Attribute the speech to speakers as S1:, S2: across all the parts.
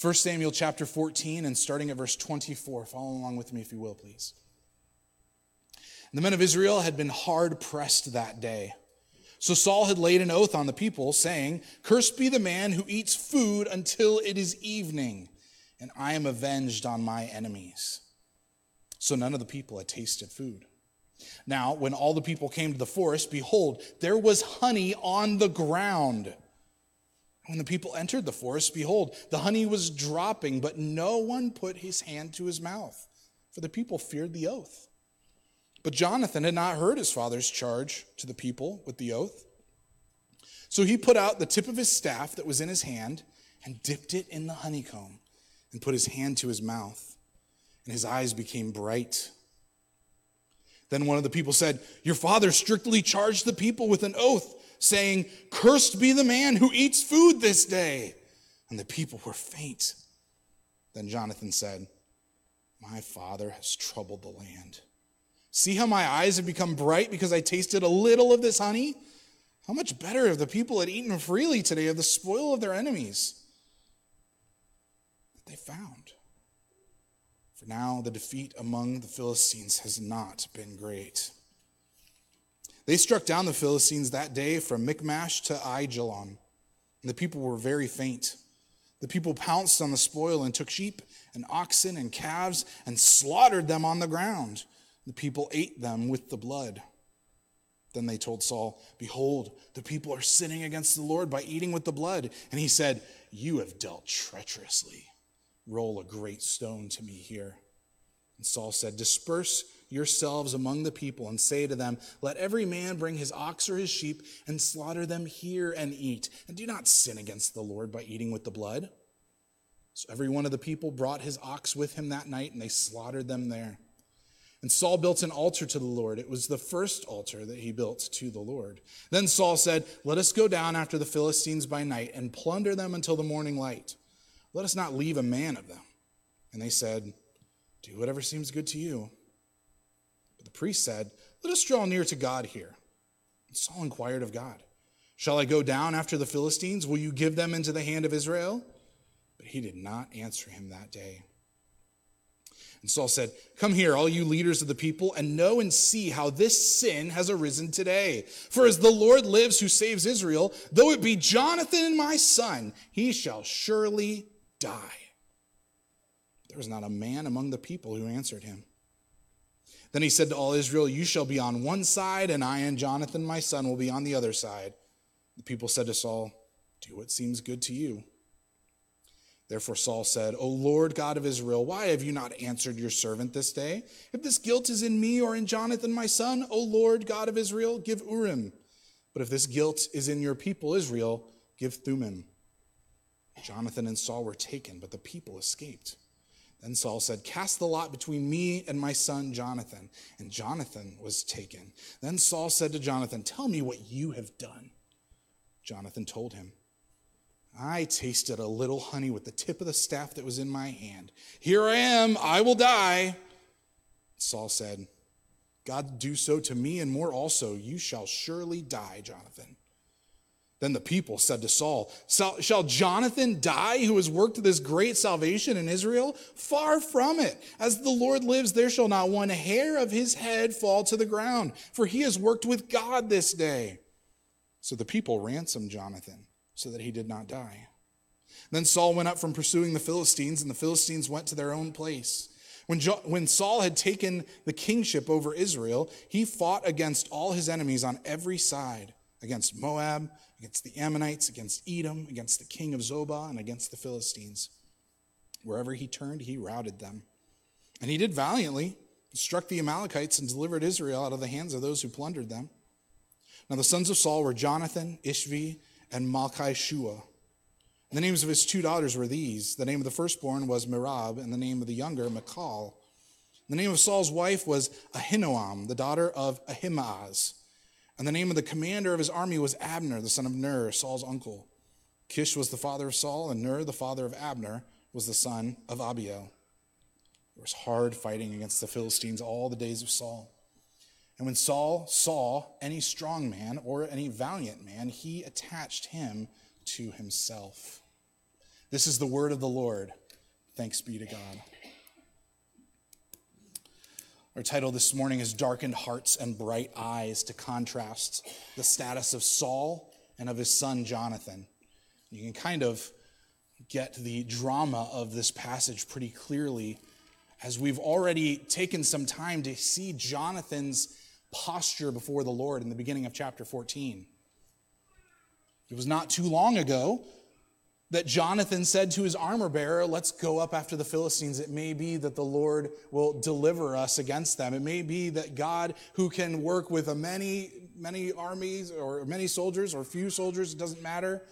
S1: 1 Samuel chapter 14 and starting at verse 24. Follow along with me if you will, please. The men of Israel had been hard pressed that day. So Saul had laid an oath on the people, saying, Cursed be the man who eats food until it is evening, and I am avenged on my enemies. So none of the people had tasted food. Now, when all the people came to the forest, behold, there was honey on the ground when the people entered the forest, behold, the honey was dropping, but no one put his hand to his mouth, for the people feared the oath. But Jonathan had not heard his father's charge to the people with the oath. So he put out the tip of his staff that was in his hand and dipped it in the honeycomb and put his hand to his mouth, and his eyes became bright. Then one of the people said, Your father strictly charged the people with an oath saying, Cursed be the man who eats food this day. And the people were faint. Then Jonathan said, My father has troubled the land. See how my eyes have become bright because I tasted a little of this honey? How much better if the people had eaten freely today of the spoil of their enemies that they found. For now the defeat among the Philistines has not been great. They struck down the Philistines that day from Michmash to Aijalon, and the people were very faint. The people pounced on the spoil and took sheep and oxen and calves and slaughtered them on the ground. The people ate them with the blood. Then they told Saul, Behold, the people are sinning against the Lord by eating with the blood. And he said, You have dealt treacherously. Roll a great stone to me here. And Saul said, Disperse yourselves among the people and say to them, Let every man bring his ox or his sheep and slaughter them here and eat. And do not sin against the Lord by eating with the blood. So every one of the people brought his ox with him that night, and they slaughtered them there. And Saul built an altar to the Lord. It was the first altar that he built to the Lord. Then Saul said, Let us go down after the Philistines by night and plunder them until the morning light. Let us not leave a man of them. And they said, Do whatever seems good to you priest said, Let us draw near to God here. And Saul inquired of God, Shall I go down after the Philistines? Will you give them into the hand of Israel? But he did not answer him that day. And Saul said, Come here, all you leaders of the people, and know and see how this sin has arisen today. For as the Lord lives who saves Israel, though it be Jonathan my son, he shall surely die. There was not a man among the people who answered him. Then he said to all Israel, You shall be on one side, and I and Jonathan my son will be on the other side. The people said to Saul, Do what seems good to you. Therefore Saul said, O Lord God of Israel, why have you not answered your servant this day? If this guilt is in me or in Jonathan my son, O Lord God of Israel, give Urim. But if this guilt is in your people Israel, give Thummim. Jonathan and Saul were taken, but the people escaped. Then Saul said, Cast the lot between me and my son Jonathan. And Jonathan was taken. Then Saul said to Jonathan, Tell me what you have done. Jonathan told him, I tasted a little honey with the tip of the staff that was in my hand. Here I am, I will die. Saul said, God do so to me and more also. You shall surely die, Jonathan. Then the people said to Saul, Shall Jonathan die who has worked this great salvation in Israel? Far from it. As the Lord lives, there shall not one hair of his head fall to the ground, for he has worked with God this day. So the people ransomed Jonathan so that he did not die. Then Saul went up from pursuing the Philistines, and the Philistines went to their own place. When, jo- when Saul had taken the kingship over Israel, he fought against all his enemies on every side against Moab, against the Ammonites, against Edom, against the king of Zobah, and against the Philistines. Wherever he turned, he routed them. And he did valiantly, struck the Amalekites, and delivered Israel out of the hands of those who plundered them. Now the sons of Saul were Jonathan, Ishvi, and Malchishua. The names of his two daughters were these. The name of the firstborn was Merab, and the name of the younger, Michal. The name of Saul's wife was Ahinoam, the daughter of Ahimaaz. And the name of the commander of his army was Abner, the son of Ner, Saul's uncle. Kish was the father of Saul, and Ner, the father of Abner, was the son of Abiel. There was hard fighting against the Philistines all the days of Saul. And when Saul saw any strong man or any valiant man, he attached him to himself. This is the word of the Lord. Thanks be to God. Our title this morning is Darkened Hearts and Bright Eyes to contrast the status of Saul and of his son Jonathan. You can kind of get the drama of this passage pretty clearly as we've already taken some time to see Jonathan's posture before the Lord in the beginning of chapter 14. It was not too long ago that Jonathan said to his armor bearer, Let's go up after the Philistines. It may be that the Lord will deliver us against them. It may be that God, who can work with a many, many armies or many soldiers or few soldiers, it doesn't matter.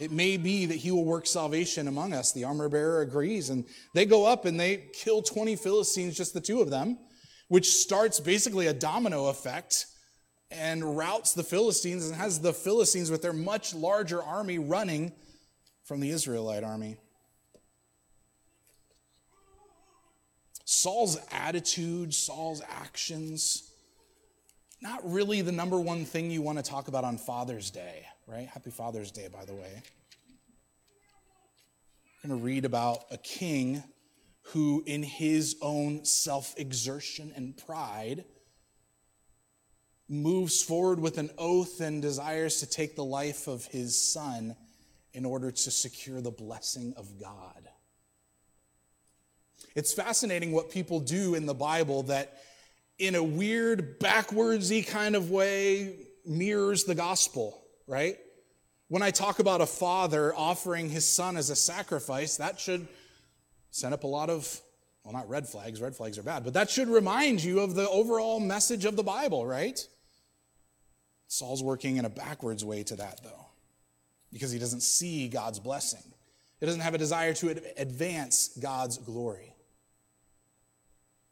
S1: It may be that he will work salvation among us. The armor bearer agrees. And they go up and they kill 20 Philistines, just the two of them, which starts basically a domino effect and routs the Philistines and has the Philistines with their much larger army running from the Israelite army. Saul's attitude, Saul's actions, not really the number one thing you want to talk about on Father's Day, right? Happy Father's Day, by the way. We're going to read about a king who, in his own self exertion and pride, moves forward with an oath and desires to take the life of his son in order to secure the blessing of God. It's fascinating what people do in the Bible that, in a weird, backwardsy kind of way, mirrors the gospel, right? When I talk about a father offering his son as a sacrifice, that should send up a lot of, well, not red flags, red flags are bad, but that should remind you of the overall message of the Bible, right? Saul's working in a backwards way to that, though because he doesn't see God's blessing. He doesn't have a desire to advance God's glory.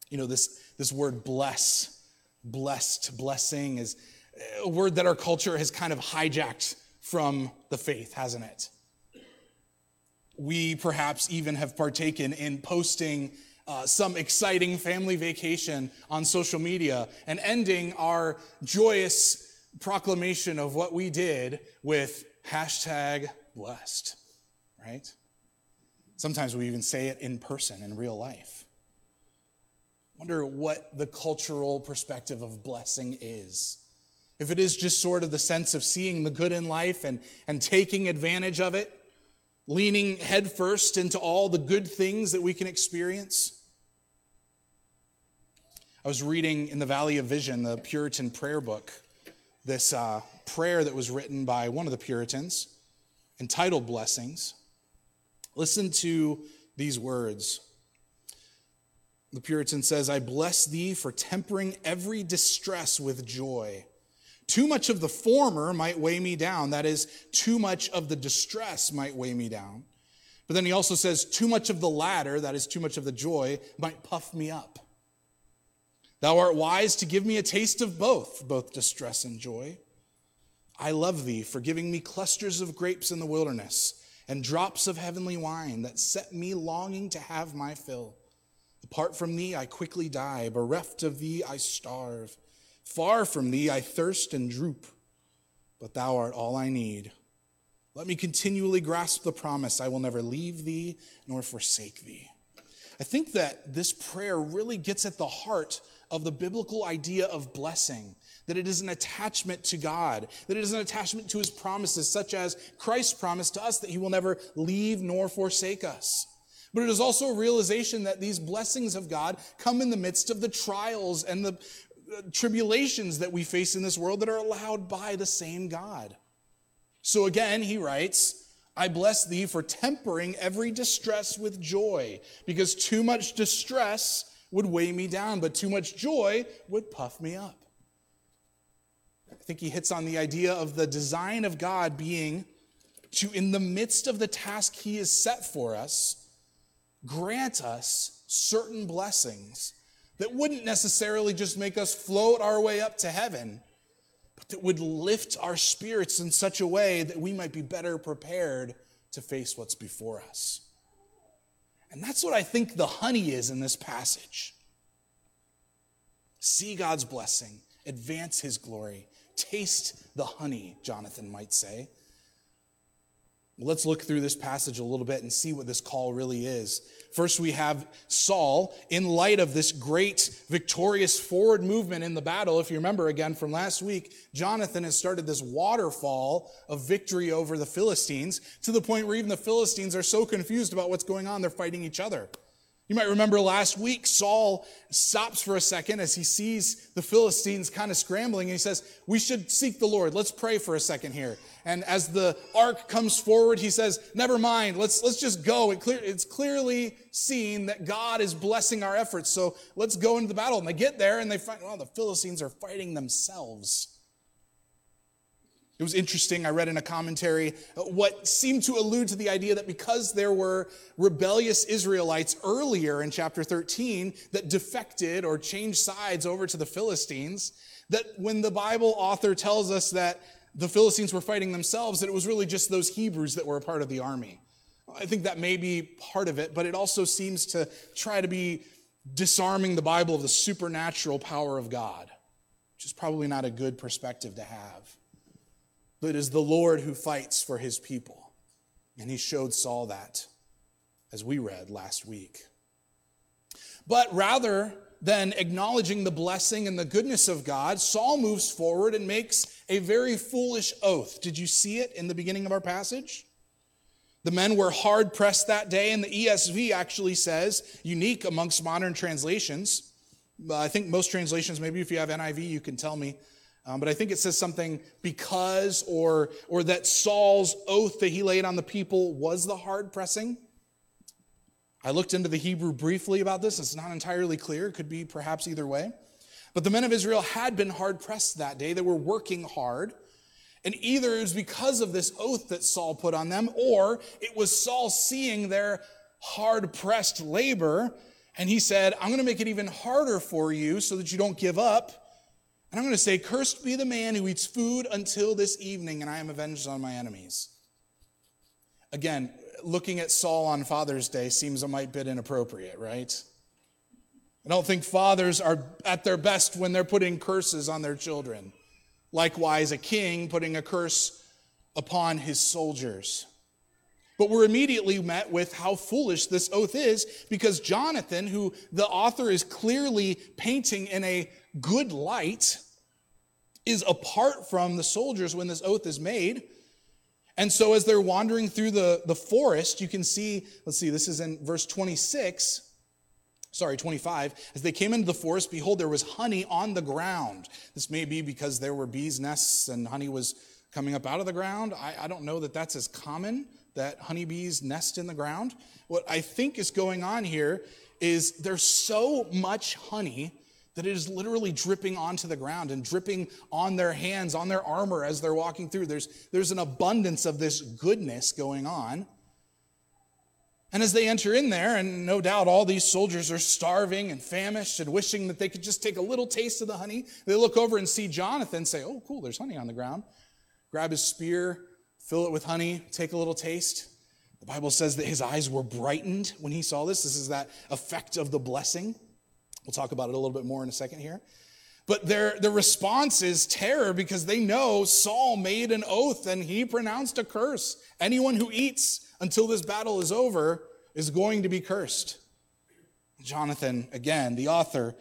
S1: You know, this, this word bless, blessed, blessing is a word that our culture has kind of hijacked from the faith, hasn't it? We perhaps even have partaken in posting uh, some exciting family vacation on social media and ending our joyous proclamation of what we did with hashtag blessed, right? Sometimes we even say it in person, in real life. Wonder what the cultural perspective of blessing is. If it is just sort of the sense of seeing the good in life and, and taking advantage of it, leaning headfirst into all the good things that we can experience. I was reading in the Valley of Vision, the Puritan prayer book, this uh, prayer that was written by one of the Puritans entitled Blessings. Listen to these words. The Puritan says, I bless thee for tempering every distress with joy. Too much of the former might weigh me down. That is, too much of the distress might weigh me down. But then he also says, too much of the latter, that is, too much of the joy, might puff me up. Thou art wise to give me a taste of both, both distress and joy. I love thee for giving me clusters of grapes in the wilderness and drops of heavenly wine that set me longing to have my fill. Apart from thee, I quickly die. Bereft of thee, I starve. Far from thee, I thirst and droop. But thou art all I need. Let me continually grasp the promise I will never leave thee nor forsake thee. I think that this prayer really gets at the heart of the biblical idea of blessing that it is an attachment to God, that it is an attachment to his promises, such as Christ promised to us that he will never leave nor forsake us. But it is also a realization that these blessings of God come in the midst of the trials and the uh, tribulations that we face in this world that are allowed by the same God. So again, he writes, I bless thee for tempering every distress with joy, because too much distress would weigh me down, but too much joy would puff me up. I think he hits on the idea of the design of God being to, in the midst of the task he has set for us, grant us certain blessings that wouldn't necessarily just make us float our way up to heaven, but that would lift our spirits in such a way that we might be better prepared to face what's before us. And that's what I think the honey is in this passage. See God's blessing, advance his glory, Taste the honey, Jonathan might say. Let's look through this passage a little bit and see what this call really is. First, we have Saul in light of this great victorious forward movement in the battle. If you remember again from last week, Jonathan has started this waterfall of victory over the Philistines to the point where even the Philistines are so confused about what's going on, they're fighting each other. You might remember last week, Saul stops for a second as he sees the Philistines kind of scrambling and he says, We should seek the Lord. Let's pray for a second here. And as the ark comes forward, he says, Never mind, let's, let's just go. It clear, it's clearly seen that God is blessing our efforts. So let's go into the battle. And they get there and they find, well, the Philistines are fighting themselves. It was interesting. I read in a commentary uh, what seemed to allude to the idea that because there were rebellious Israelites earlier in chapter 13 that defected or changed sides over to the Philistines, that when the Bible author tells us that the Philistines were fighting themselves, that it was really just those Hebrews that were a part of the army. I think that may be part of it, but it also seems to try to be disarming the Bible of the supernatural power of God, which is probably not a good perspective to have it is the Lord who fights for his people. And he showed Saul that, as we read last week. But rather than acknowledging the blessing and the goodness of God, Saul moves forward and makes a very foolish oath. Did you see it in the beginning of our passage? The men were hard pressed that day, and the ESV actually says, unique amongst modern translations. I think most translations, maybe if you have NIV, you can tell me. Um, but I think it says something because or, or that Saul's oath that he laid on the people was the hard pressing. I looked into the Hebrew briefly about this. It's not entirely clear. It could be perhaps either way. But the men of Israel had been hard pressed that day. They were working hard. And either it was because of this oath that Saul put on them, or it was Saul seeing their hard pressed labor. And he said, I'm going to make it even harder for you so that you don't give up. And I'm going to say, Cursed be the man who eats food until this evening, and I am avenged on my enemies. Again, looking at Saul on Father's Day seems a mite bit inappropriate, right? I don't think fathers are at their best when they're putting curses on their children. Likewise, a king putting a curse upon his soldiers. But we're immediately met with how foolish this oath is because Jonathan, who the author is clearly painting in a good light is apart from the soldiers when this oath is made. And so, as they're wandering through the, the forest, you can see, let's see, this is in verse 26, sorry, 25. As they came into the forest, behold, there was honey on the ground. This may be because there were bees' nests and honey was coming up out of the ground. I, I don't know that that's as common that honeybees nest in the ground. What I think is going on here is there's so much honey that it is literally dripping onto the ground and dripping on their hands, on their armor as they're walking through. There's, there's an abundance of this goodness going on. And as they enter in there, and no doubt all these soldiers are starving and famished and wishing that they could just take a little taste of the honey, they look over and see Jonathan say, Oh, cool, there's honey on the ground. Grab his spear, fill it with honey, take a little taste. The Bible says that his eyes were brightened when he saw this. This is that effect of the blessing. We'll talk about it a little bit more in a second here. But their, their response is terror because they know Saul made an oath and he pronounced a curse. Anyone who eats until this battle is over is going to be cursed. Jonathan, again, the author,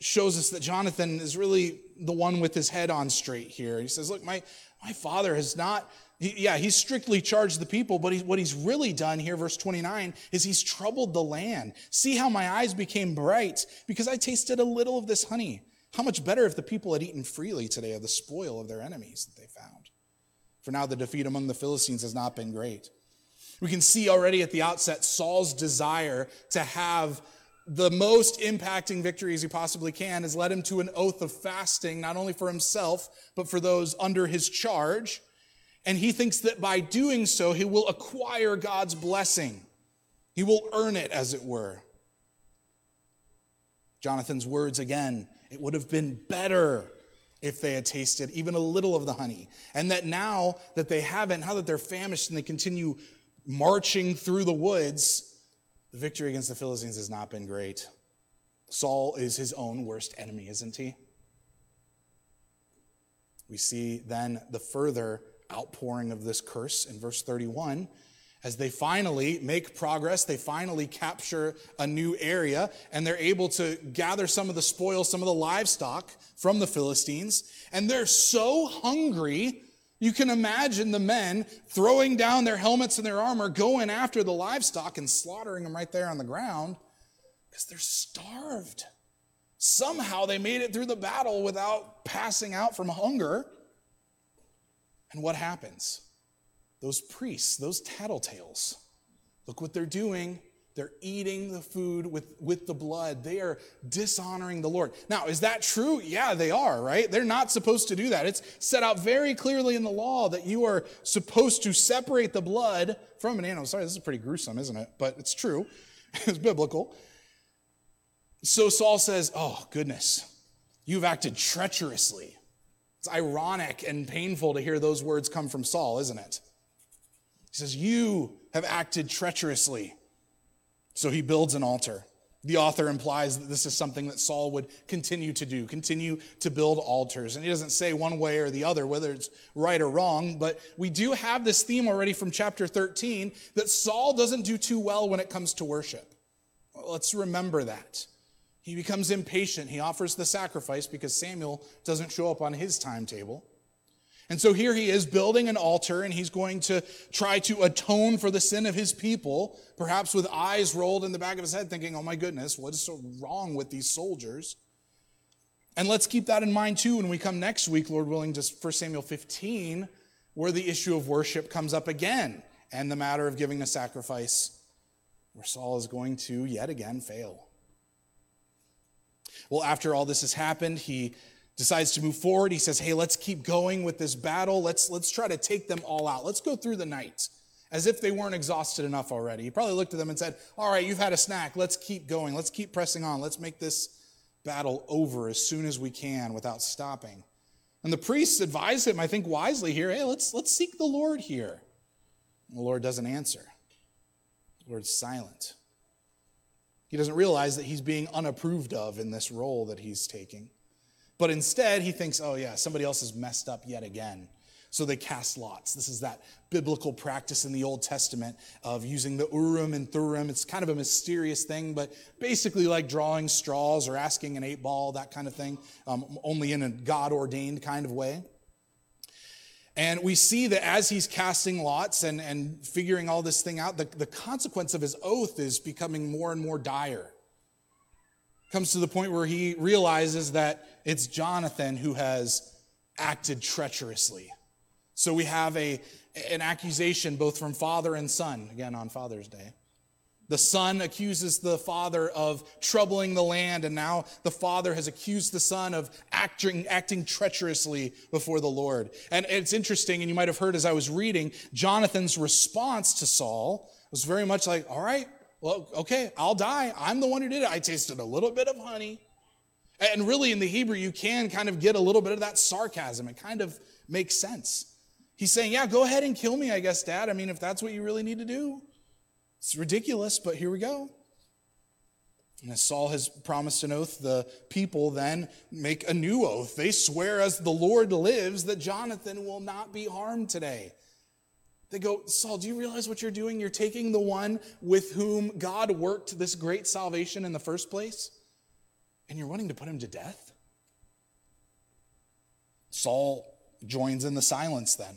S1: shows us that Jonathan is really the one with his head on straight here. He says, Look, my, my father has not yeah, he's strictly charged the people, but he, what he's really done here, verse 29, is he's troubled the land. See how my eyes became bright because I tasted a little of this honey. How much better if the people had eaten freely today of the spoil of their enemies that they found. For now, the defeat among the Philistines has not been great. We can see already at the outset Saul's desire to have the most impacting victories he possibly can has led him to an oath of fasting, not only for himself, but for those under his charge and he thinks that by doing so, he will acquire God's blessing. He will earn it, as it were. Jonathan's words again it would have been better if they had tasted even a little of the honey. And that now that they haven't, now that they're famished and they continue marching through the woods, the victory against the Philistines has not been great. Saul is his own worst enemy, isn't he? We see then the further outpouring of this curse in verse 31 as they finally make progress, they finally capture a new area, and they're able to gather some of the spoils, some of the livestock from the Philistines. And they're so hungry, you can imagine the men throwing down their helmets and their armor, going after the livestock and slaughtering them right there on the ground because they're starved. Somehow they made it through the battle without passing out from hunger. And what happens? those priests, those tattletales. Look what they're doing. They're eating the food with, with the blood. They are dishonoring the Lord. Now, is that true? Yeah, they are, right? They're not supposed to do that. It's set out very clearly in the law that you are supposed to separate the blood from an animal. Sorry, this is pretty gruesome, isn't it? But it's true. it's biblical. So Saul says, Oh, goodness, you've acted treacherously. It's ironic and painful to hear those words come from Saul, isn't it? He says, You have acted treacherously. So he builds an altar. The author implies that this is something that Saul would continue to do, continue to build altars. And he doesn't say one way or the other, whether it's right or wrong, but we do have this theme already from chapter 13 that Saul doesn't do too well when it comes to worship. Let's remember that. He becomes impatient. He offers the sacrifice because Samuel doesn't show up on his timetable. And so here he is building an altar and he's going to try to atone for the sin of his people, perhaps with eyes rolled in the back of his head, thinking, oh my goodness, what is so wrong with these soldiers? And let's keep that in mind too when we come next week, Lord willing, to 1 Samuel 15, where the issue of worship comes up again and the matter of giving a sacrifice, where Saul is going to yet again fail. Well, after all this has happened, he decides to move forward. He says, Hey, let's keep going with this battle. Let's, let's try to take them all out. Let's go through the night as if they weren't exhausted enough already. He probably looked at them and said, All right, you've had a snack. Let's keep going. Let's keep pressing on. Let's make this battle over as soon as we can without stopping. And the priests advise him, I think wisely here, hey, let's, let's seek the Lord here. And the Lord doesn't answer. The Lord's silent. He doesn't realize that he's being unapproved of in this role that he's taking. But instead, he thinks, oh, yeah, somebody else has messed up yet again. So they cast lots. This is that biblical practice in the Old Testament of using the Urim and Thurim. It's kind of a mysterious thing, but basically like drawing straws or asking an eight ball, that kind of thing, um, only in a God ordained kind of way. And we see that as he's casting lots and, and figuring all this thing out, the, the consequence of his oath is becoming more and more dire comes to the point where he realizes that it's Jonathan who has acted treacherously. So we have a, an accusation both from father and son, again on Father's Day. The son accuses the father of troubling the land, and now the father has accused the son of acting, acting treacherously before the Lord. And it's interesting, and you might have heard as I was reading, Jonathan's response to Saul was very much like, All right, well, okay, I'll die. I'm the one who did it. I tasted a little bit of honey. And really, in the Hebrew, you can kind of get a little bit of that sarcasm. It kind of makes sense. He's saying, Yeah, go ahead and kill me, I guess, Dad. I mean, if that's what you really need to do. It's ridiculous, but here we go. And as Saul has promised an oath, the people then make a new oath. They swear, as the Lord lives, that Jonathan will not be harmed today. They go, Saul, do you realize what you're doing? You're taking the one with whom God worked this great salvation in the first place, and you're wanting to put him to death? Saul joins in the silence then.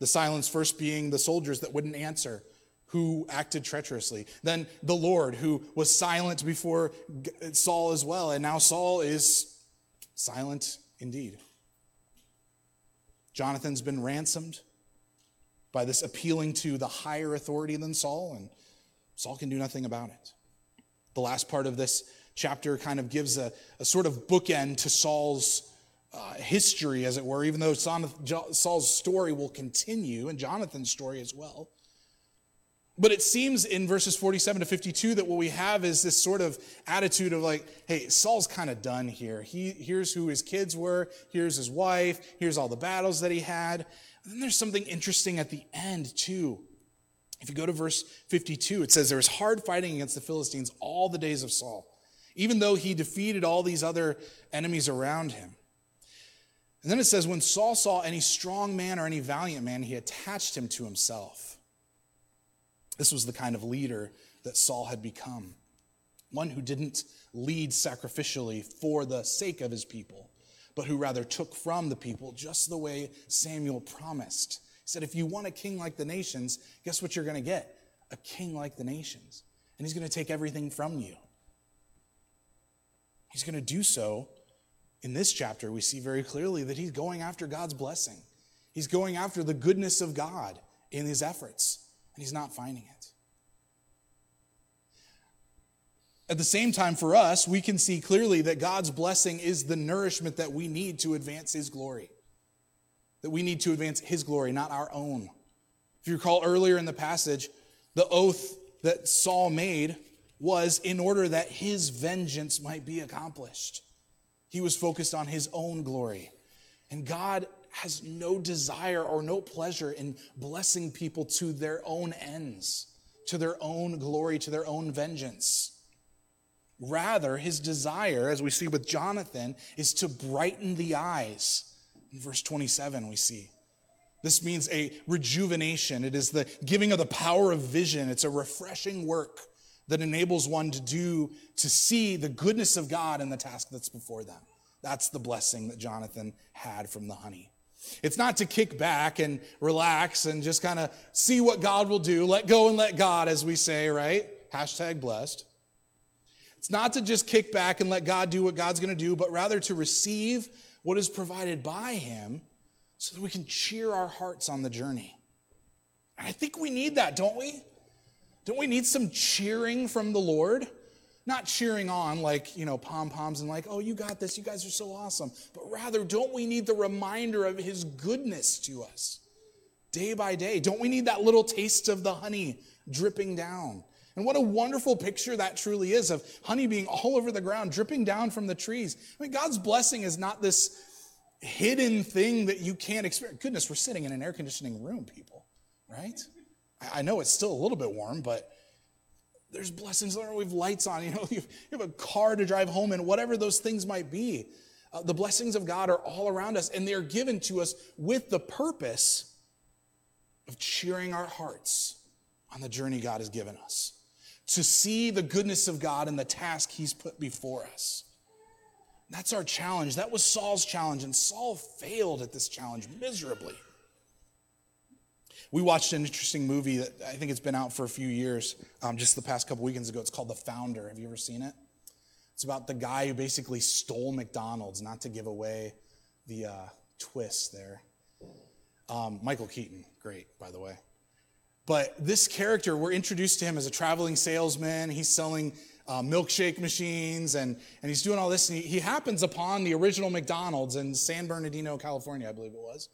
S1: The silence first being the soldiers that wouldn't answer, who acted treacherously. Then the Lord, who was silent before Saul as well. And now Saul is silent indeed. Jonathan's been ransomed by this appealing to the higher authority than Saul, and Saul can do nothing about it. The last part of this chapter kind of gives a, a sort of bookend to Saul's uh, history, as it were, even though Saul's story will continue, and Jonathan's story as well. But it seems in verses 47 to 52 that what we have is this sort of attitude of like, hey, Saul's kind of done here. He, here's who his kids were, here's his wife, here's all the battles that he had. And then there's something interesting at the end, too. If you go to verse 52, it says there was hard fighting against the Philistines all the days of Saul, even though he defeated all these other enemies around him. And then it says, when Saul saw any strong man or any valiant man, he attached him to himself. This was the kind of leader that Saul had become one who didn't lead sacrificially for the sake of his people, but who rather took from the people just the way Samuel promised. He said, If you want a king like the nations, guess what you're going to get? A king like the nations. And he's going to take everything from you. He's going to do so in this chapter, we see very clearly that he's going after God's blessing. He's going after the goodness of God in his efforts, and he's not finding it. At the same time, for us, we can see clearly that God's blessing is the nourishment that we need to advance his glory. That we need to advance his glory, not our own. If you recall earlier in the passage, the oath that Saul made was in order that his vengeance might be accomplished. He was focused on his own glory. And God has no desire or no pleasure in blessing people to their own ends, to their own glory, to their own vengeance. Rather, his desire, as we see with Jonathan, is to brighten the eyes. In verse 27, we see. This means a rejuvenation. It is the giving of the power of vision. It's a refreshing work that enables one to do, to see the goodness of God in the task that's before them. That's the blessing that Jonathan had from the honey. It's not to kick back and relax and just kind of see what God will do, let go and let God, as we say, right? Hashtag blessed. It's not to just kick back and let God do what God's going to do, but rather to receive what is provided by Him so that we can cheer our hearts on the journey. And I think we need that, don't we? Don't we need some cheering from the Lord? Not cheering on like, you know, pom poms and like, oh, you got this, you guys are so awesome. But rather, don't we need the reminder of his goodness to us day by day? Don't we need that little taste of the honey dripping down? And what a wonderful picture that truly is of honey being all over the ground, dripping down from the trees. I mean, God's blessing is not this hidden thing that you can't experience. Goodness, we're sitting in an air conditioning room, people, right? I know it's still a little bit warm, but there's blessings. We have lights on. You know, you have a car to drive home in, whatever those things might be. Uh, the blessings of God are all around us, and they're given to us with the purpose of cheering our hearts on the journey God has given us, to see the goodness of God and the task He's put before us. That's our challenge. That was Saul's challenge, and Saul failed at this challenge miserably. We watched an interesting movie that I think it's been out for a few years, um, just the past couple weekends ago. It's called The Founder. Have you ever seen it? It's about the guy who basically stole McDonald's, not to give away the uh, twist there. Um, Michael Keaton, great, by the way. But this character, we're introduced to him as a traveling salesman. He's selling uh, milkshake machines and, and he's doing all this. And he, he happens upon the original McDonald's in San Bernardino, California, I believe it was.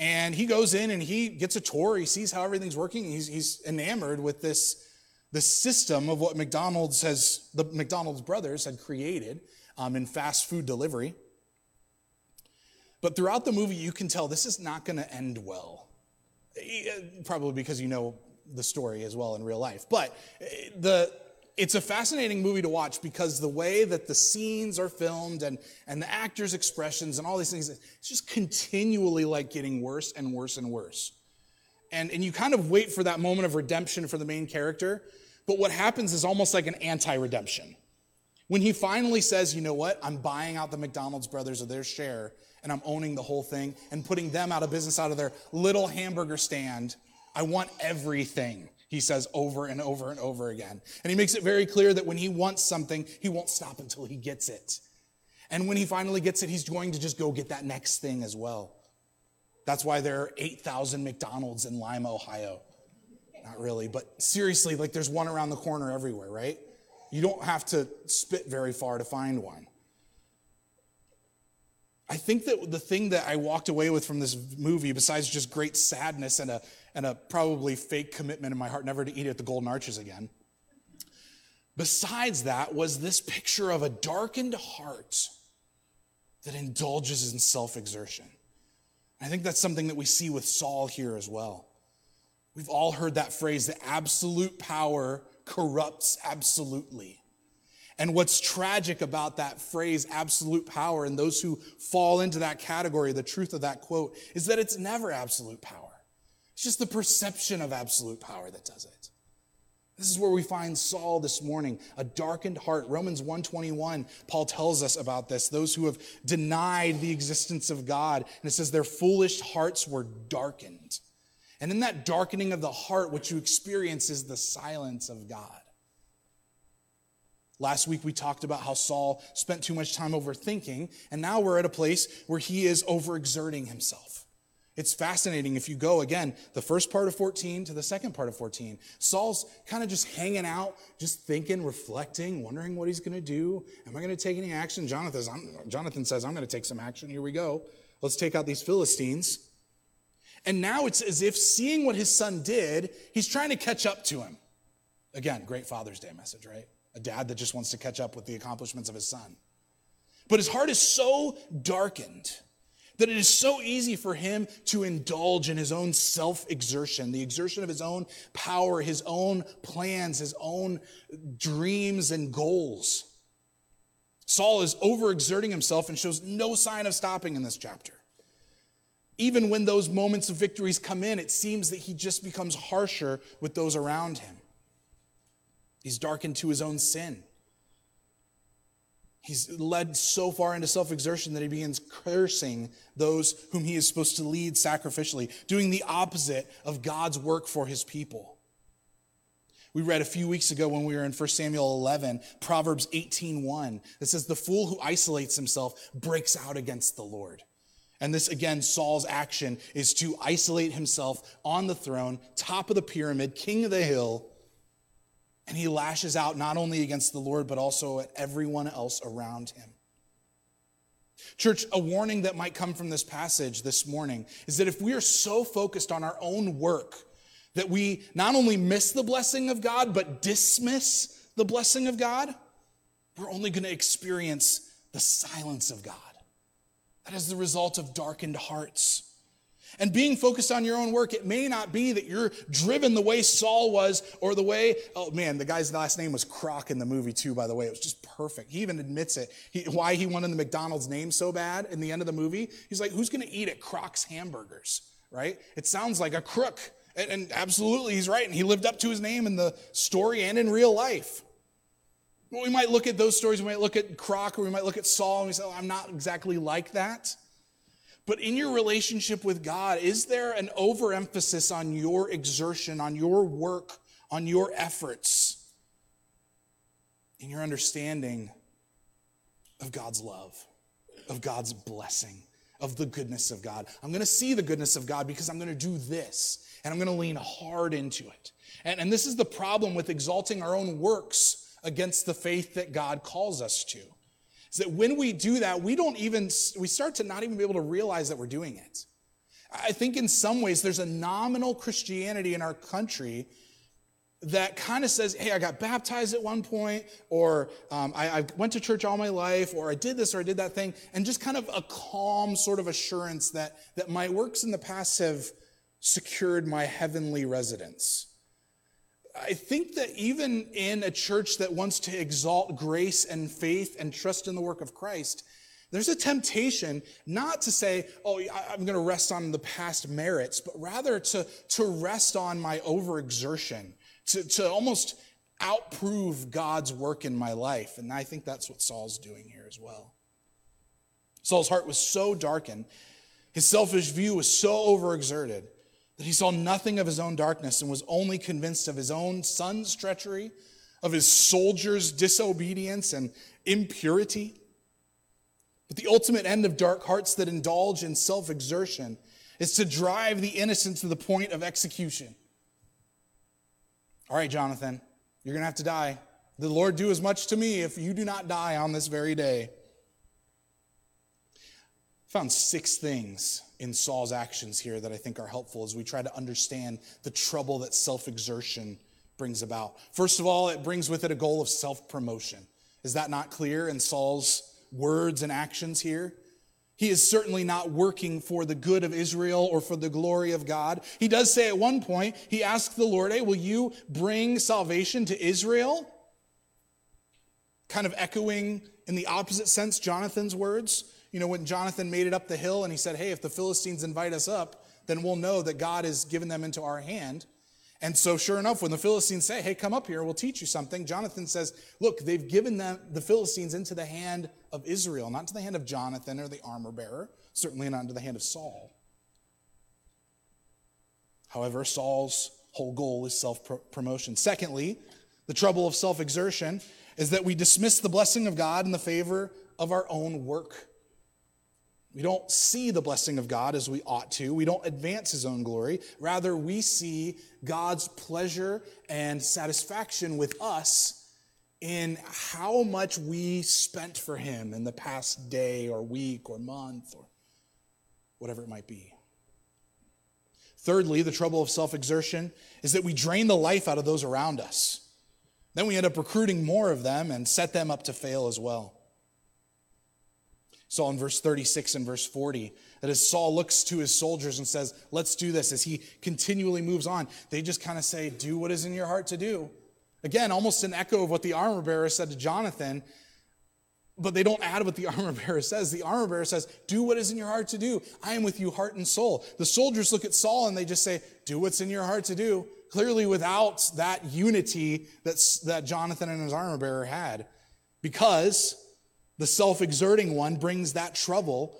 S1: And he goes in and he gets a tour. He sees how everything's working. He's, he's enamored with this, this system of what McDonald's has, the McDonald's brothers had created um, in fast food delivery. But throughout the movie, you can tell this is not going to end well. Probably because you know the story as well in real life. But eh, the, it's a fascinating movie to watch because the way that the scenes are filmed and, and the actors' expressions and all these things, it's just continually like getting worse and worse and worse. And, and you kind of wait for that moment of redemption for the main character, but what happens is almost like an anti redemption. When he finally says, you know what, I'm buying out the McDonald's brothers of their share and I'm owning the whole thing and putting them out of business out of their little hamburger stand, I want everything he says over and over and over again. And he makes it very clear that when he wants something, he won't stop until he gets it. And when he finally gets it, he's going to just go get that next thing as well. That's why there are 8,000 McDonald's in Lima, Ohio. Not really, but seriously, like there's one around the corner everywhere, right? You don't have to spit very far to find one. I think that the thing that I walked away with from this movie, besides just great sadness and a, and a probably fake commitment in my heart never to eat at the Golden Arches again, besides that was this picture of a darkened heart that indulges in self exertion. I think that's something that we see with Saul here as well. We've all heard that phrase that absolute power corrupts absolutely. And what's tragic about that phrase, absolute power, and those who fall into that category, the truth of that quote, is that it's never absolute power. It's just the perception of absolute power that does it. This is where we find Saul this morning, a darkened heart. Romans 121, Paul tells us about this. Those who have denied the existence of God, and it says their foolish hearts were darkened. And in that darkening of the heart, what you experience is the silence of God. Last week we talked about how Saul spent too much time overthinking, and now we're at a place where he is overexerting himself. It's fascinating if you go again, the first part of 14 to the second part of 14. Saul's kind of just hanging out, just thinking, reflecting, wondering what he's going to do. Am I going to take any action? Jonathan, Jonathan says, I'm going to take some action. Here we go. Let's take out these Philistines. And now it's as if seeing what his son did, he's trying to catch up to him. Again, great Father's Day message, right? A dad that just wants to catch up with the accomplishments of his son. But his heart is so darkened that it is so easy for him to indulge in his own self exertion, the exertion of his own power, his own plans, his own dreams and goals. Saul is overexerting himself and shows no sign of stopping in this chapter. Even when those moments of victories come in, it seems that he just becomes harsher with those around him. He's darkened to his own sin. He's led so far into self exertion that he begins cursing those whom he is supposed to lead sacrificially, doing the opposite of God's work for his people. We read a few weeks ago when we were in 1 Samuel 11, Proverbs 18:1, that says, The fool who isolates himself breaks out against the Lord. And this, again, Saul's action is to isolate himself on the throne, top of the pyramid, king of the hill. And he lashes out not only against the Lord, but also at everyone else around him. Church, a warning that might come from this passage this morning is that if we are so focused on our own work that we not only miss the blessing of God, but dismiss the blessing of God, we're only going to experience the silence of God. That is the result of darkened hearts. And being focused on your own work, it may not be that you're driven the way Saul was or the way, oh man, the guy's last name was Kroc in the movie too, by the way. It was just perfect. He even admits it. He, why he wanted the McDonald's name so bad in the end of the movie. He's like, who's going to eat at Kroc's hamburgers, right? It sounds like a crook. And, and absolutely, he's right. And he lived up to his name in the story and in real life. Well, we might look at those stories, we might look at Kroc, or we might look at Saul, and we say, oh, I'm not exactly like that. But in your relationship with God, is there an overemphasis on your exertion, on your work, on your efforts, in your understanding of God's love, of God's blessing, of the goodness of God? I'm going to see the goodness of God because I'm going to do this, and I'm going to lean hard into it. And, and this is the problem with exalting our own works against the faith that God calls us to. Is that when we do that, we don't even, we start to not even be able to realize that we're doing it. I think in some ways there's a nominal Christianity in our country that kind of says, hey, I got baptized at one point, or um, I, I, went to church all my life, or I did this or I did that thing, and just kind of a calm sort of assurance that, that my works in the past have secured my heavenly residence. I think that even in a church that wants to exalt grace and faith and trust in the work of Christ, there's a temptation not to say, oh, I'm going to rest on the past merits, but rather to, to rest on my overexertion, to, to almost outprove God's work in my life. And I think that's what Saul's doing here as well. Saul's heart was so darkened, his selfish view was so overexerted that he saw nothing of his own darkness and was only convinced of his own son's treachery, of his soldiers' disobedience and impurity. But the ultimate end of dark hearts that indulge in self exertion is to drive the innocent to the point of execution. All right, Jonathan, you're going to have to die. The Lord do as much to me if you do not die on this very day. Found six things in Saul's actions here that I think are helpful as we try to understand the trouble that self exertion brings about. First of all, it brings with it a goal of self promotion. Is that not clear in Saul's words and actions here? He is certainly not working for the good of Israel or for the glory of God. He does say at one point, he asks the Lord, Hey, will you bring salvation to Israel? kind of echoing in the opposite sense Jonathan's words. You know, when Jonathan made it up the hill and he said, Hey, if the Philistines invite us up, then we'll know that God has given them into our hand. And so, sure enough, when the Philistines say, Hey, come up here, we'll teach you something, Jonathan says, Look, they've given them, the Philistines into the hand of Israel, not to the hand of Jonathan or the armor bearer, certainly not into the hand of Saul. However, Saul's whole goal is self promotion. Secondly, the trouble of self exertion is that we dismiss the blessing of God in the favor of our own work. We don't see the blessing of God as we ought to. We don't advance his own glory. Rather, we see God's pleasure and satisfaction with us in how much we spent for him in the past day or week or month or whatever it might be. Thirdly, the trouble of self exertion is that we drain the life out of those around us. Then we end up recruiting more of them and set them up to fail as well. Saw in verse 36 and verse 40 that as Saul looks to his soldiers and says, Let's do this, as he continually moves on, they just kind of say, Do what is in your heart to do. Again, almost an echo of what the armor bearer said to Jonathan, but they don't add what the armor bearer says. The armor bearer says, Do what is in your heart to do. I am with you, heart and soul. The soldiers look at Saul and they just say, Do what's in your heart to do. Clearly, without that unity that's, that Jonathan and his armor bearer had, because the self exerting one brings that trouble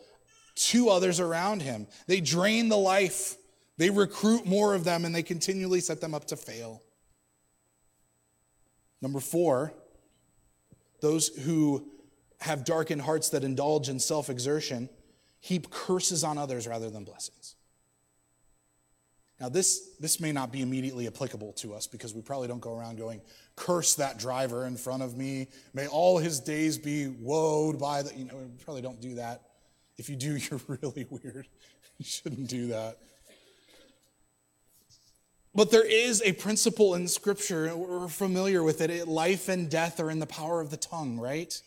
S1: to others around him. They drain the life, they recruit more of them, and they continually set them up to fail. Number four, those who have darkened hearts that indulge in self exertion heap curses on others rather than blessings. Now, this, this may not be immediately applicable to us because we probably don't go around going, curse that driver in front of me. May all his days be woed by the, you know, probably don't do that. If you do, you're really weird. You shouldn't do that. But there is a principle in Scripture, we're familiar with it. Life and death are in the power of the tongue, right?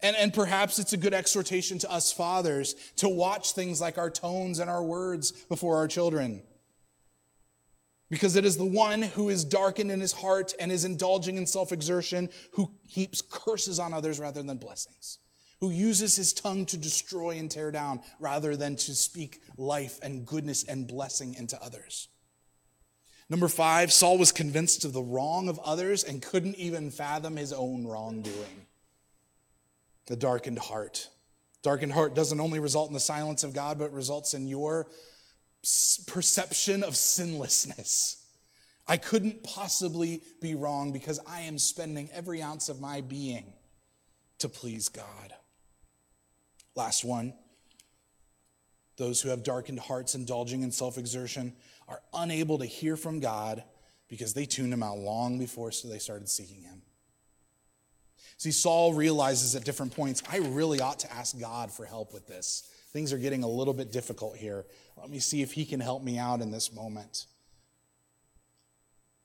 S1: And, and perhaps it's a good exhortation to us fathers to watch things like our tones and our words before our children because it is the one who is darkened in his heart and is indulging in self exertion who heaps curses on others rather than blessings, who uses his tongue to destroy and tear down rather than to speak life and goodness and blessing into others. Number five, Saul was convinced of the wrong of others and couldn't even fathom his own wrongdoing. The darkened heart. Darkened heart doesn't only result in the silence of God, but results in your perception of sinlessness. I couldn't possibly be wrong because I am spending every ounce of my being to please God. Last one. Those who have darkened hearts, indulging in self exertion, are unable to hear from God because they tuned him out long before so they started seeking him. See, Saul realizes at different points, I really ought to ask God for help with this. Things are getting a little bit difficult here. Let me see if he can help me out in this moment.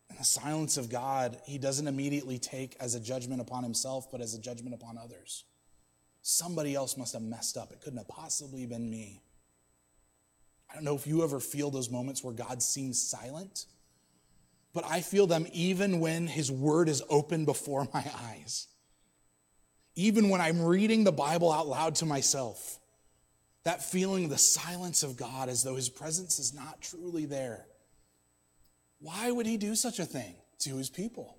S1: In the silence of God, he doesn't immediately take as a judgment upon himself, but as a judgment upon others. Somebody else must have messed up. It couldn't have possibly been me. I don't know if you ever feel those moments where God seems silent, but I feel them even when his word is open before my eyes. Even when I'm reading the Bible out loud to myself that feeling the silence of God as though his presence is not truly there. Why would he do such a thing to his people?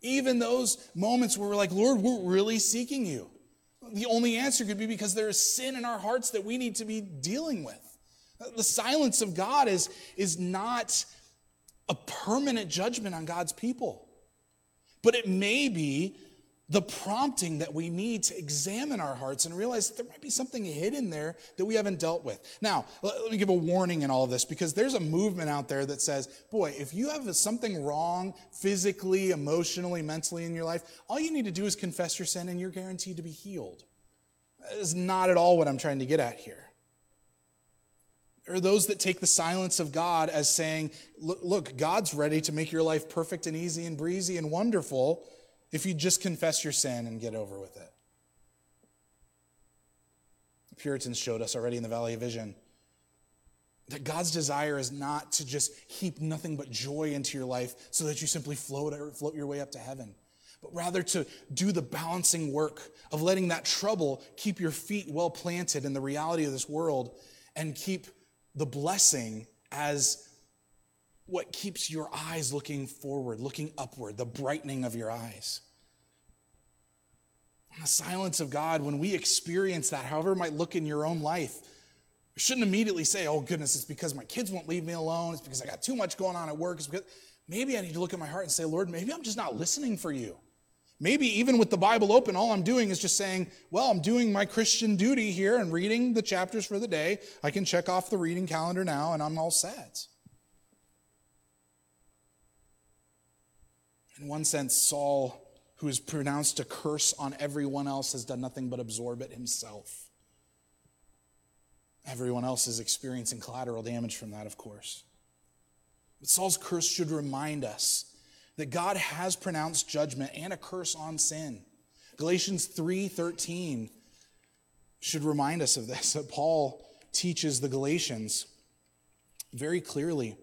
S1: Even those moments where we're like, Lord, we're really seeking you. The only answer could be because there is sin in our hearts that we need to be dealing with. The silence of God is, is not a permanent judgment on God's people, but it may be the prompting that we need to examine our hearts and realize there might be something hidden there that we haven't dealt with. Now, let me give a warning in all of this because there's a movement out there that says, boy, if you have something wrong physically, emotionally, mentally in your life, all you need to do is confess your sin and you're guaranteed to be healed. That is not at all what I'm trying to get at here. There are those that take the silence of God as saying, look, God's ready to make your life perfect and easy and breezy and wonderful if you just confess your sin and get over with it. The Puritans showed us already in the Valley of Vision that God's desire is not to just heap nothing but joy into your life so that you simply float, float your way up to heaven, but rather to do the balancing work of letting that trouble keep your feet well planted in the reality of this world and keep the blessing as what keeps your eyes looking forward, looking upward, the brightening of your eyes. In the silence of God, when we experience that, however it might look in your own life, we shouldn't immediately say, oh goodness, it's because my kids won't leave me alone. It's because I got too much going on at work. It's because maybe I need to look at my heart and say, Lord, maybe I'm just not listening for you. Maybe even with the Bible open, all I'm doing is just saying, well, I'm doing my Christian duty here and reading the chapters for the day. I can check off the reading calendar now and I'm all set. In one sense, Saul, who has pronounced a curse on everyone else, has done nothing but absorb it himself. Everyone else is experiencing collateral damage from that, of course. But Saul's curse should remind us that God has pronounced judgment and a curse on sin. Galatians 3:13 should remind us of this. That Paul teaches the Galatians very clearly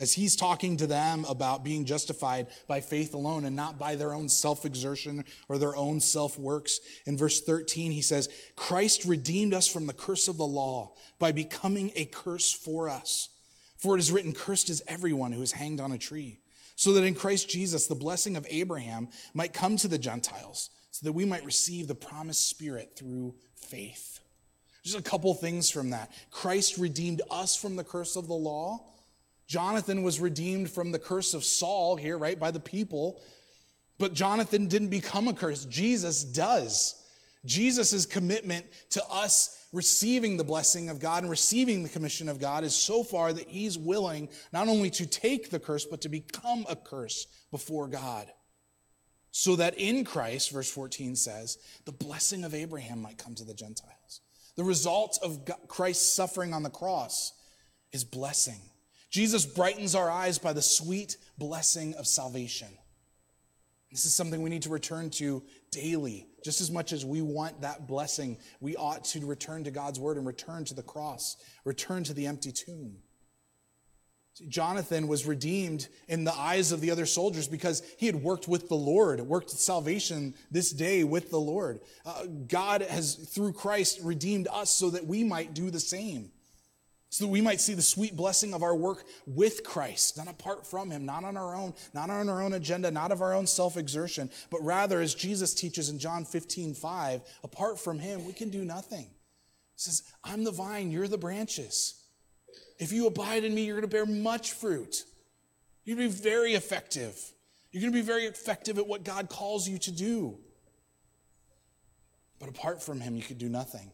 S1: as he's talking to them about being justified by faith alone and not by their own self exertion or their own self works. In verse 13, he says, Christ redeemed us from the curse of the law by becoming a curse for us. For it is written, Cursed is everyone who is hanged on a tree, so that in Christ Jesus the blessing of Abraham might come to the Gentiles, so that we might receive the promised Spirit through faith. Just a couple things from that. Christ redeemed us from the curse of the law Jonathan was redeemed from the curse of Saul here, right, by the people. But Jonathan didn't become a curse. Jesus does. Jesus' commitment to us receiving the blessing of God and receiving the commission of God is so far that he's willing not only to take the curse, but to become a curse before God. So that in Christ, verse 14 says, the blessing of Abraham might come to the Gentiles. The result of Christ's suffering on the cross is blessing. Jesus brightens our eyes by the sweet blessing of salvation. This is something we need to return to daily. Just as much as we want that blessing, we ought to return to God's word and return to the cross, return to the empty tomb. Jonathan was redeemed in the eyes of the other soldiers because he had worked with the Lord, worked salvation this day with the Lord. Uh, God has, through Christ, redeemed us so that we might do the same so that we might see the sweet blessing of our work with Christ, not apart from Him, not on our own, not on our own agenda, not of our own self exertion, but rather, as Jesus teaches in John 15, 5, apart from Him, we can do nothing. He says, I'm the vine, you're the branches. If you abide in me, you're going to bear much fruit. You're going to be very effective. You're going to be very effective at what God calls you to do. But apart from Him, you could do nothing.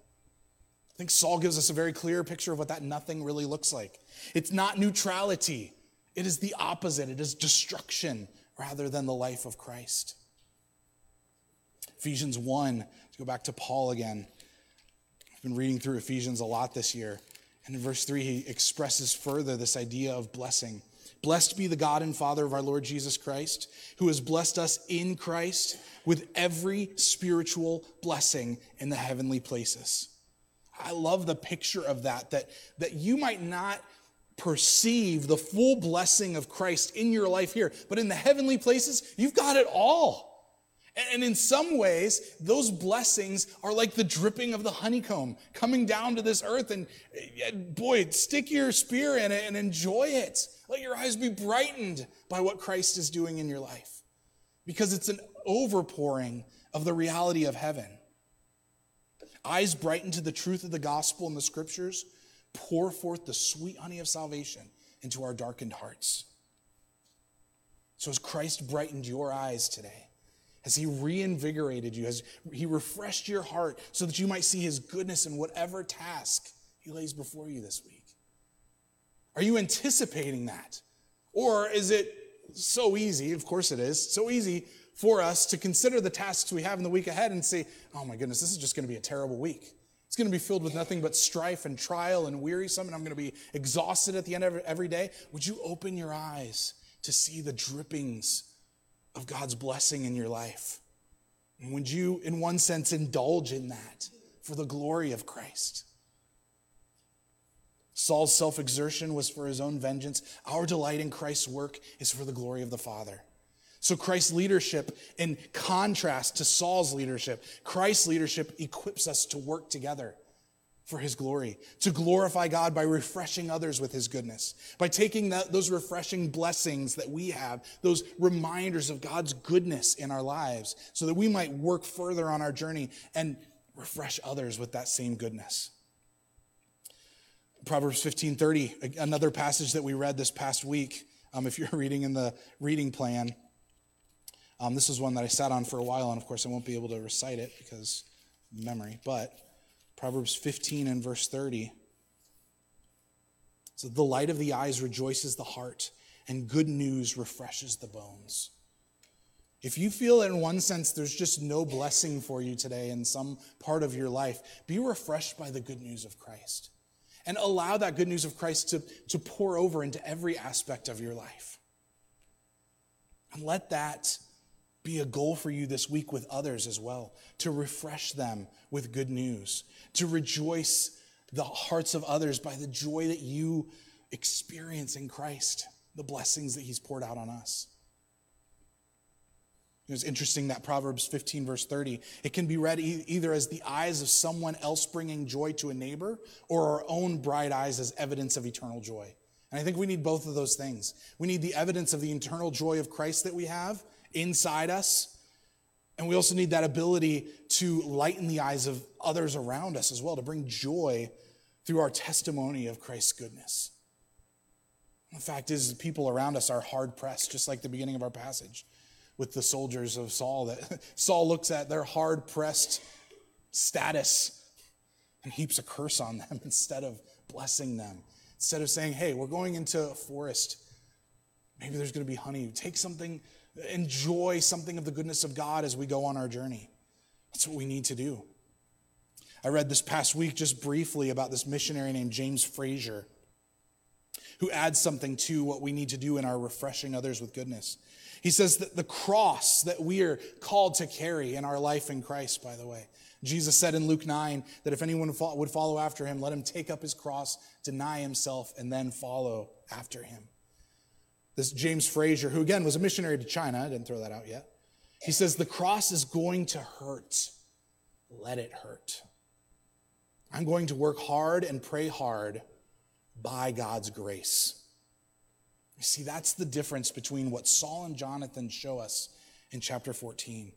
S1: I think Saul gives us a very clear picture of what that nothing really looks like. It's not neutrality, it is the opposite, it is destruction rather than the life of Christ. Ephesians 1, to go back to Paul again. I've been reading through Ephesians a lot this year. And in verse 3, he expresses further this idea of blessing. Blessed be the God and Father of our Lord Jesus Christ, who has blessed us in Christ with every spiritual blessing in the heavenly places. I love the picture of that, that, that you might not perceive the full blessing of Christ in your life here, but in the heavenly places, you've got it all. And in some ways, those blessings are like the dripping of the honeycomb coming down to this earth. And eh, boy, stick your spear in it and enjoy it. Let your eyes be brightened by what Christ is doing in your life because it's an overpouring of the reality of heaven eyes brightened to the truth of the gospel and the scriptures, pour forth the sweet honey of salvation into our darkened hearts. So, as Christ brightened your eyes today, has He reinvigorated you? Has He refreshed your heart so that you might see His goodness in whatever task He lays before you this week? Are you anticipating that? Or is it so easy? Of course it is. So easy for us to consider the tasks we have in the week ahead and say, oh my goodness, this is just going to be a terrible week. It's going to be filled with nothing but strife and trial and wearisome, and I'm going to be exhausted at the end of every day. Would you open your eyes to see the drippings of God's blessing in your life? And would you, in one sense, indulge in that for the glory of Christ? Saul's self exertion was for his own vengeance. Our delight in Christ's work is for the glory of the Father. So, Christ's leadership, in contrast to Saul's leadership, Christ's leadership equips us to work together for his glory, to glorify God by refreshing others with his goodness, by taking that, those refreshing blessings that we have, those reminders of God's goodness in our lives, so that we might work further on our journey and refresh others with that same goodness. Proverbs 15:30, another passage that we read this past week. Um, if you're reading in the reading plan, um, this is one that I sat on for a while, and of course I won't be able to recite it because memory. But Proverbs 15 and verse 30. So the light of the eyes rejoices the heart, and good news refreshes the bones. If you feel in one sense there's just no blessing for you today in some part of your life, be refreshed by the good news of Christ. And allow that good news of Christ to, to pour over into every aspect of your life. And let that be a goal for you this week with others as well, to refresh them with good news, to rejoice the hearts of others by the joy that you experience in Christ, the blessings that He's poured out on us. It's interesting that Proverbs 15, verse 30, it can be read e- either as the eyes of someone else bringing joy to a neighbor or our own bright eyes as evidence of eternal joy. And I think we need both of those things. We need the evidence of the eternal joy of Christ that we have inside us. And we also need that ability to lighten the eyes of others around us as well, to bring joy through our testimony of Christ's goodness. The fact is, people around us are hard pressed, just like the beginning of our passage with the soldiers of Saul. That Saul looks at their hard pressed status and heaps a curse on them instead of blessing them. Instead of saying, hey, we're going into a forest. Maybe there's going to be honey. Take something, enjoy something of the goodness of God as we go on our journey. That's what we need to do. I read this past week just briefly about this missionary named James Fraser who adds something to what we need to do in our refreshing others with goodness. He says that the cross that we are called to carry in our life in Christ, by the way. Jesus said in Luke 9 that if anyone would follow after him, let him take up his cross, deny himself, and then follow after him. This James Fraser, who again was a missionary to China, I didn't throw that out yet. He says, The cross is going to hurt. Let it hurt. I'm going to work hard and pray hard by God's grace. You see, that's the difference between what Saul and Jonathan show us in chapter 14.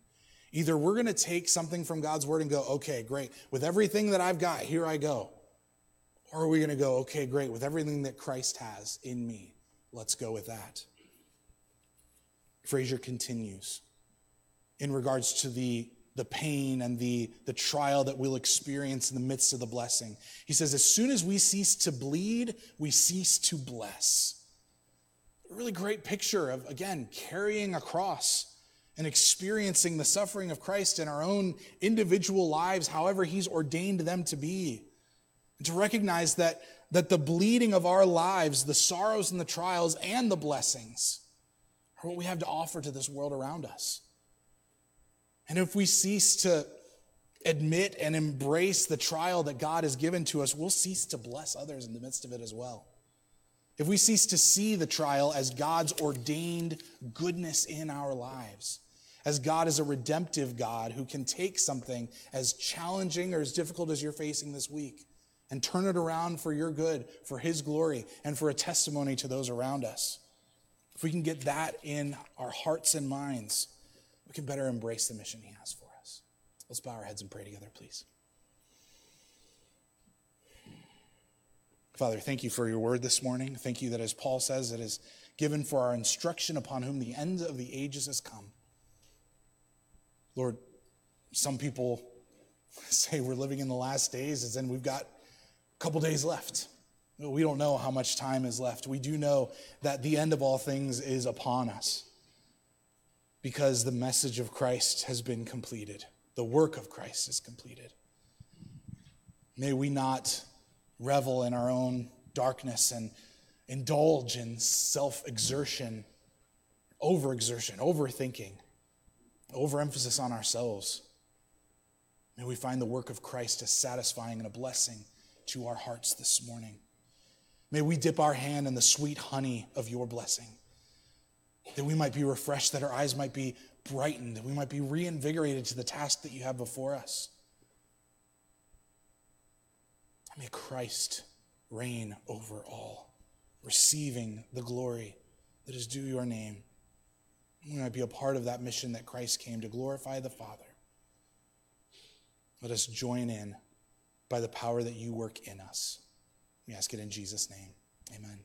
S1: Either we're going to take something from God's word and go, okay, great, with everything that I've got, here I go. Or are we going to go, okay, great, with everything that Christ has in me, let's go with that. Fraser continues in regards to the, the pain and the, the trial that we'll experience in the midst of the blessing. He says, as soon as we cease to bleed, we cease to bless a really great picture of, again, carrying a cross and experiencing the suffering of Christ in our own individual lives, however He's ordained them to be. And to recognize that, that the bleeding of our lives, the sorrows and the trials and the blessings, are what we have to offer to this world around us. And if we cease to admit and embrace the trial that God has given to us, we'll cease to bless others in the midst of it as well. If we cease to see the trial as God's ordained goodness in our lives, as God is a redemptive God who can take something as challenging or as difficult as you're facing this week and turn it around for your good, for His glory, and for a testimony to those around us. If we can get that in our hearts and minds, we can better embrace the mission He has for us. Let's bow our heads and pray together, please. Father, thank you for your word this morning. Thank you that, as Paul says, it is given for our instruction upon whom the end of the ages has come. Lord, some people say we're living in the last days, as in we've got couple days left. We don't know how much time is left. We do know that the end of all things is upon us because the message of Christ has been completed, the work of Christ is completed. May we not revel in our own darkness and indulge in self exertion, overexertion, overthinking, overemphasis on ourselves. May we find the work of Christ as satisfying and a blessing to our hearts this morning. May we dip our hand in the sweet honey of your blessing. that we might be refreshed, that our eyes might be brightened, that we might be reinvigorated to the task that you have before us. May Christ reign over all, receiving the glory that is due your name. We might be a part of that mission that Christ came to glorify the Father. Let us join in by the power that you work in us. We ask it in Jesus' name. Amen.